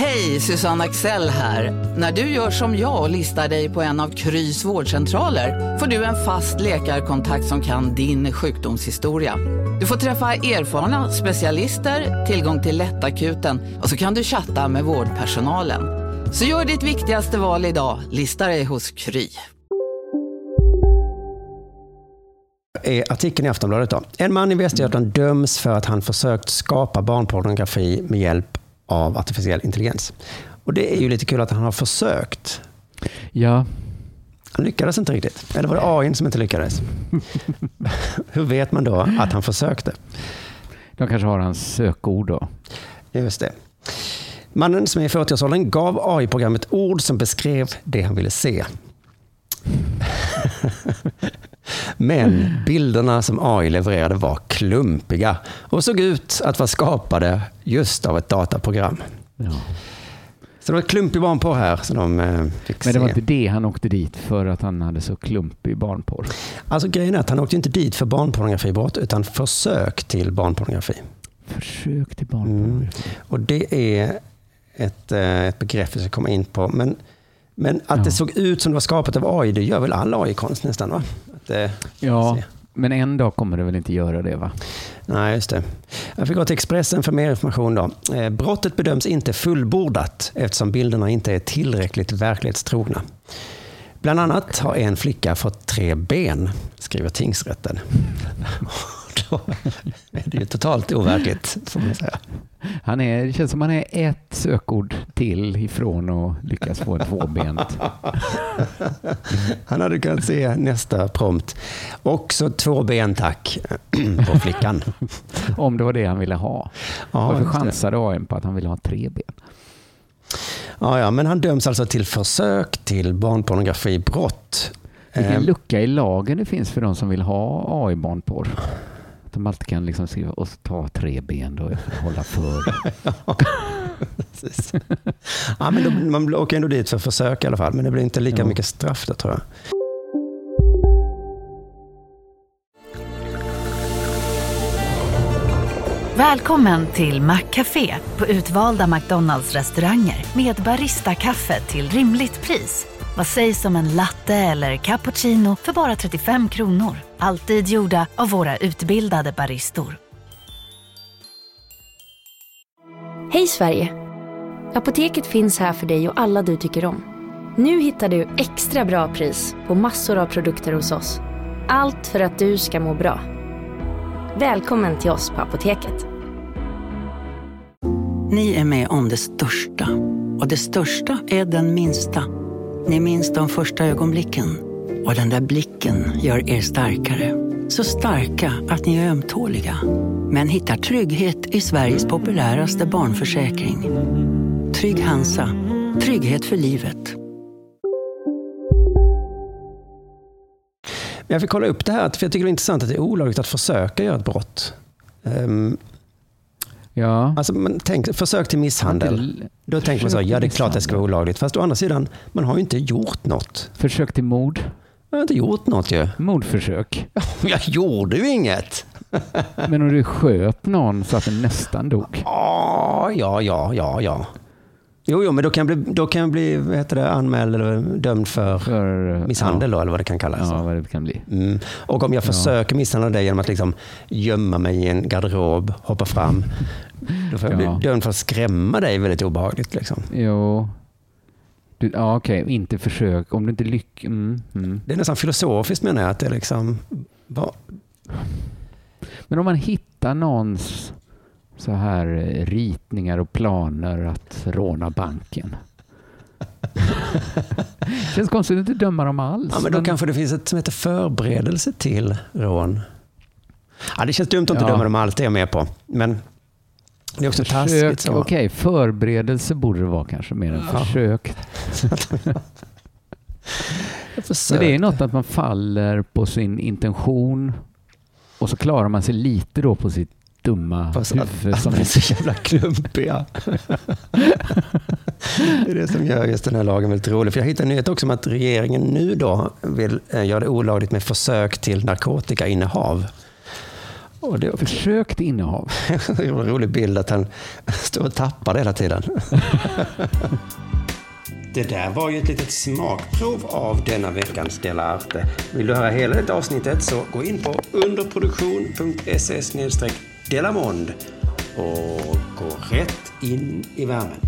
Hej, Susanne Axel här. När du gör som jag och listar dig på en av Krys vårdcentraler får du en fast läkarkontakt som kan din sjukdomshistoria. Du får träffa erfarna specialister, tillgång till lättakuten och så kan du chatta med vårdpersonalen. Så gör ditt viktigaste val idag, lista dig hos Kry. är artikeln i Aftonbladet. Då. En man i Västergötland döms för att han försökt skapa barnpornografi med hjälp av artificiell intelligens. Och Det är ju lite kul att han har försökt. Ja. Han lyckades inte riktigt. Eller var det AI som inte lyckades? Hur vet man då att han försökte? De kanske har hans sökord då. Just det. Mannen som är i 40-årsåldern gav AI-programmet ord som beskrev det han ville se. Men bilderna som AI levererade var klumpiga och såg ut att vara skapade just av ett dataprogram. Ja. Så det var ett klumpig barnporr här. Så de eh, fick Men det var se. inte det han åkte dit för att han hade så klumpig barnporr. Alltså grejen är att han åkte inte dit för barnpornografibrott utan försök till barnpornografi. Försök till Mm. barnpornografi. Och det är ett, eh, ett begrepp vi ska komma in på. Men, men att Ja. det såg ut som det var skapat av AI, det gör väl all AI-konst nästan? Va? Att det, Ja, se. men en dag kommer det väl inte göra det va? Nej, just det. Jag fick gå till Expressen för mer information. Då. Eh, brottet bedöms inte fullbordat eftersom bilderna inte är tillräckligt verklighetstrogna. Bland annat har en flicka fått tre ben, skriver tingsrätten. Då är det ju totalt overkligt, får man säga. Han är, det känns som han är ett sökord till ifrån att lyckas få en tvåbent. Han hade kunnat se nästa prompt. Också två ben tack, på flickan. Om det var det han ville ha. Ja, Varför chansade AI på att han ville ha tre ben? Ja, ja, men han döms alltså till försök till barnpornografibrott. Vilken Eh, lucka i lagen det finns för de som vill ha AI-barnporr. Att de alltid kan liksom skriva och ta tre ben då, hålla för. Precis. Ja, men då, man åker ändå dit för försök i alla fall, men det blir inte lika Ja. mycket straff där tror jag. Välkommen till Maccafé på utvalda McDonalds restauranger med Baristakaffe till rimligt pris. Vad sägs om en latte eller cappuccino för bara 35 kronor? Alltid gjorda av våra utbildade baristor. Hej Sverige! Apoteket finns här för dig och alla du tycker om. Nu hittar du extra bra pris på massor av produkter hos oss. Allt för att du ska må bra. Välkommen till oss på Apoteket. Ni är med om det största. Och det största är den minsta. Ni minns de första ögonblicken. Och den där blicken gör er starkare. Så starka att ni är ömtåliga. Men hittar trygghet i Sveriges populäraste barnförsäkring. Trygg Hansa. Trygghet för livet. Men jag fick kolla upp det här, för jag tycker det är intressant att det är olagligt att försöka göra ett brott. Um, Ja. alltså, man tänk, försök till misshandel. Då tänker man så, ja det är till klart det ska vara olagligt. Fast å andra sidan, man har ju inte gjort något. Försök till mord. Man har inte gjort något ju. Mordförsök. Jag gjorde ju inget. Men om du sköt någon så att den nästan dog. Ja, ja, ja, ja, ja. Jo, jo, men då kan jag bli, då kan jag bli vad heter det, anmäld eller dömd för För, misshandel då, eller vad det kan kallas. Ja, vad det kan bli. Mm. Och om jag försöker misshandla dig genom att liksom gömma mig i en garderob, hoppa fram, då får jag Ja. bli dömd för att skrämma dig väldigt obehagligt. Liksom. Jo. Du, ja, okej. Inte försök. Om du inte lyckas. Mm, mm. Det är nästan filosofiskt menar jag, att det liksom... Vad, Men om man hittar någons så här eh, ritningar och planer att råna banken. Känns konstigt att inte döma dem alls. ja, men då kanske det finns ett som heter förberedelse till rån. Ja, det känns dumt att inte Ja. döma dem alls, det är jag med på. Men Det är också Försök, taskigt. Okej, förberedelse borde det vara kanske mer än Ja. försök. Men det är något att man faller på sin intention och så klarar man sig lite då på sitt dumma Fast huvud. att, Som att är så jävla klumpiga. det är det som gör just den här lagen väldigt rolig. För jag hittade en nyhet också om att regeringen nu då vill eh, göra det olagligt med försök till narkotikainnehav. Och det är också Försök till innehav. en rolig bild att han står och tappar det hela tiden. Det där var ju ett litet smakprov av denna veckans Dela Arte. Vill du höra hela det avsnittet så gå in på underproduktion.se delamond och gå rätt in i värmen.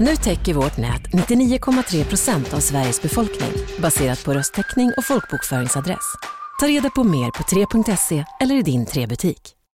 Nu täcker vårt nät 99,3 procent av Sveriges befolkning baserat på röstteckning och folkbokföringsadress. Ta reda på mer på 3.se eller i din 3-butik.